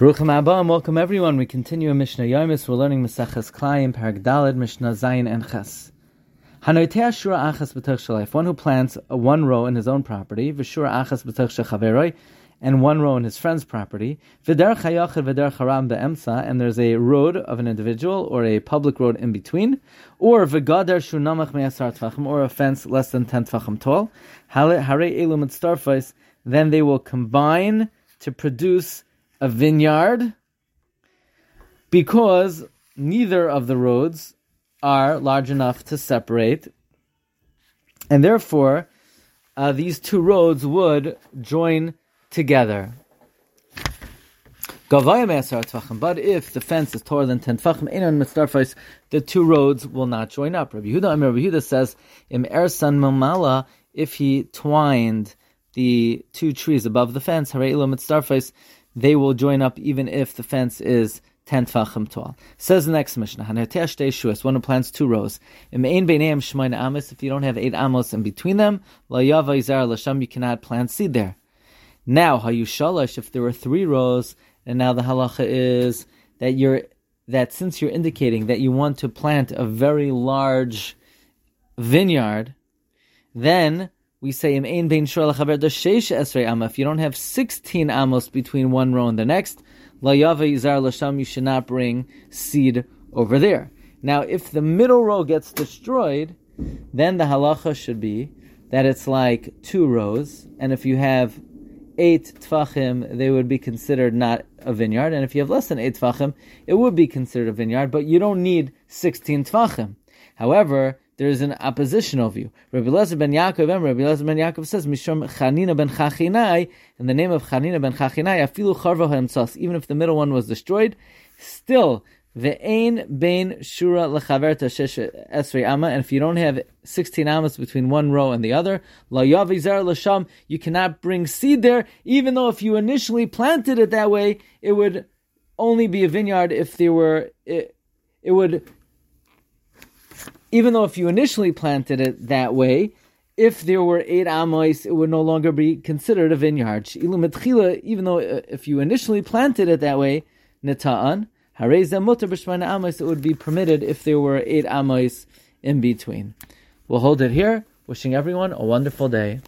Baruch Abba and welcome everyone. We continue in Mishnah Yomis. We're learning Maseches Klayim, Parag Dalid, Mishnah Zayin and Ches. Hanoitea Shura Achas B'tech Shalef, one who plants one row in his own property, V'shura Achas B'tech Shechaveroi, and one row in his friend's property, V'der Chayachid V'der Charam Be'emsa, and there's a road of an individual or a public road in between, or V'gader Shunamach Me'asar Tvachim, or a fence less than 10 Tvachim tall, Hare Elum Starfais, then they will combine to produce a vineyard because neither of the roads are large enough to separate, and therefore uh, these two roads would join together. But if the fence is taller than ten tefachim, the two roads will not join up. Rabbi Yehuda, Rabbi Yehuda says, "Im ersan mamala." If he twined the two trees above the fence, they will join up even if the fence is 10 tfachim tall. Says the next Mishnah, one who plants two rows. If you don't have eight amos in between them, you cannot plant seed there. Now, hayushalash, if there were three rows, and now the halacha is that you're that since you're indicating that you want to plant a very large vineyard, then we say im ein bein esrei amma. If you don't have sixteen amos between one row and the next, la yava. You should not bring seed over there. Now, if the middle row gets destroyed, then the halacha should be that it's like two rows, and if you have eight tfachim, they would be considered not a vineyard, and if you have less than eight tfachim, it would be considered a vineyard. But you don't need sixteen tfachim. However, there is an oppositional view. Rabbi Lezer ben Yaakov and Rabbi Lezer ben Yaakov says, Mishom Chanina ben Chachinai, in the name of Chanina ben Chachinai, Afilu Charva himself, even if the middle one was destroyed, still, Ve'ein bein shura lechaverta shesh esrei amma, and if you don't have 16 amas between one row and the other, la yavizar lasham, you cannot bring seed there, even though if you initially planted it that way, it would only be a vineyard if there were, it, it would even though if you initially planted it that way, if there were eight amos, it would no longer be considered a vineyard. Even though uh, if you initially planted it that way, neta'an, it would be permitted if there were eight amos in between. We'll hold it here. Wishing everyone a wonderful day.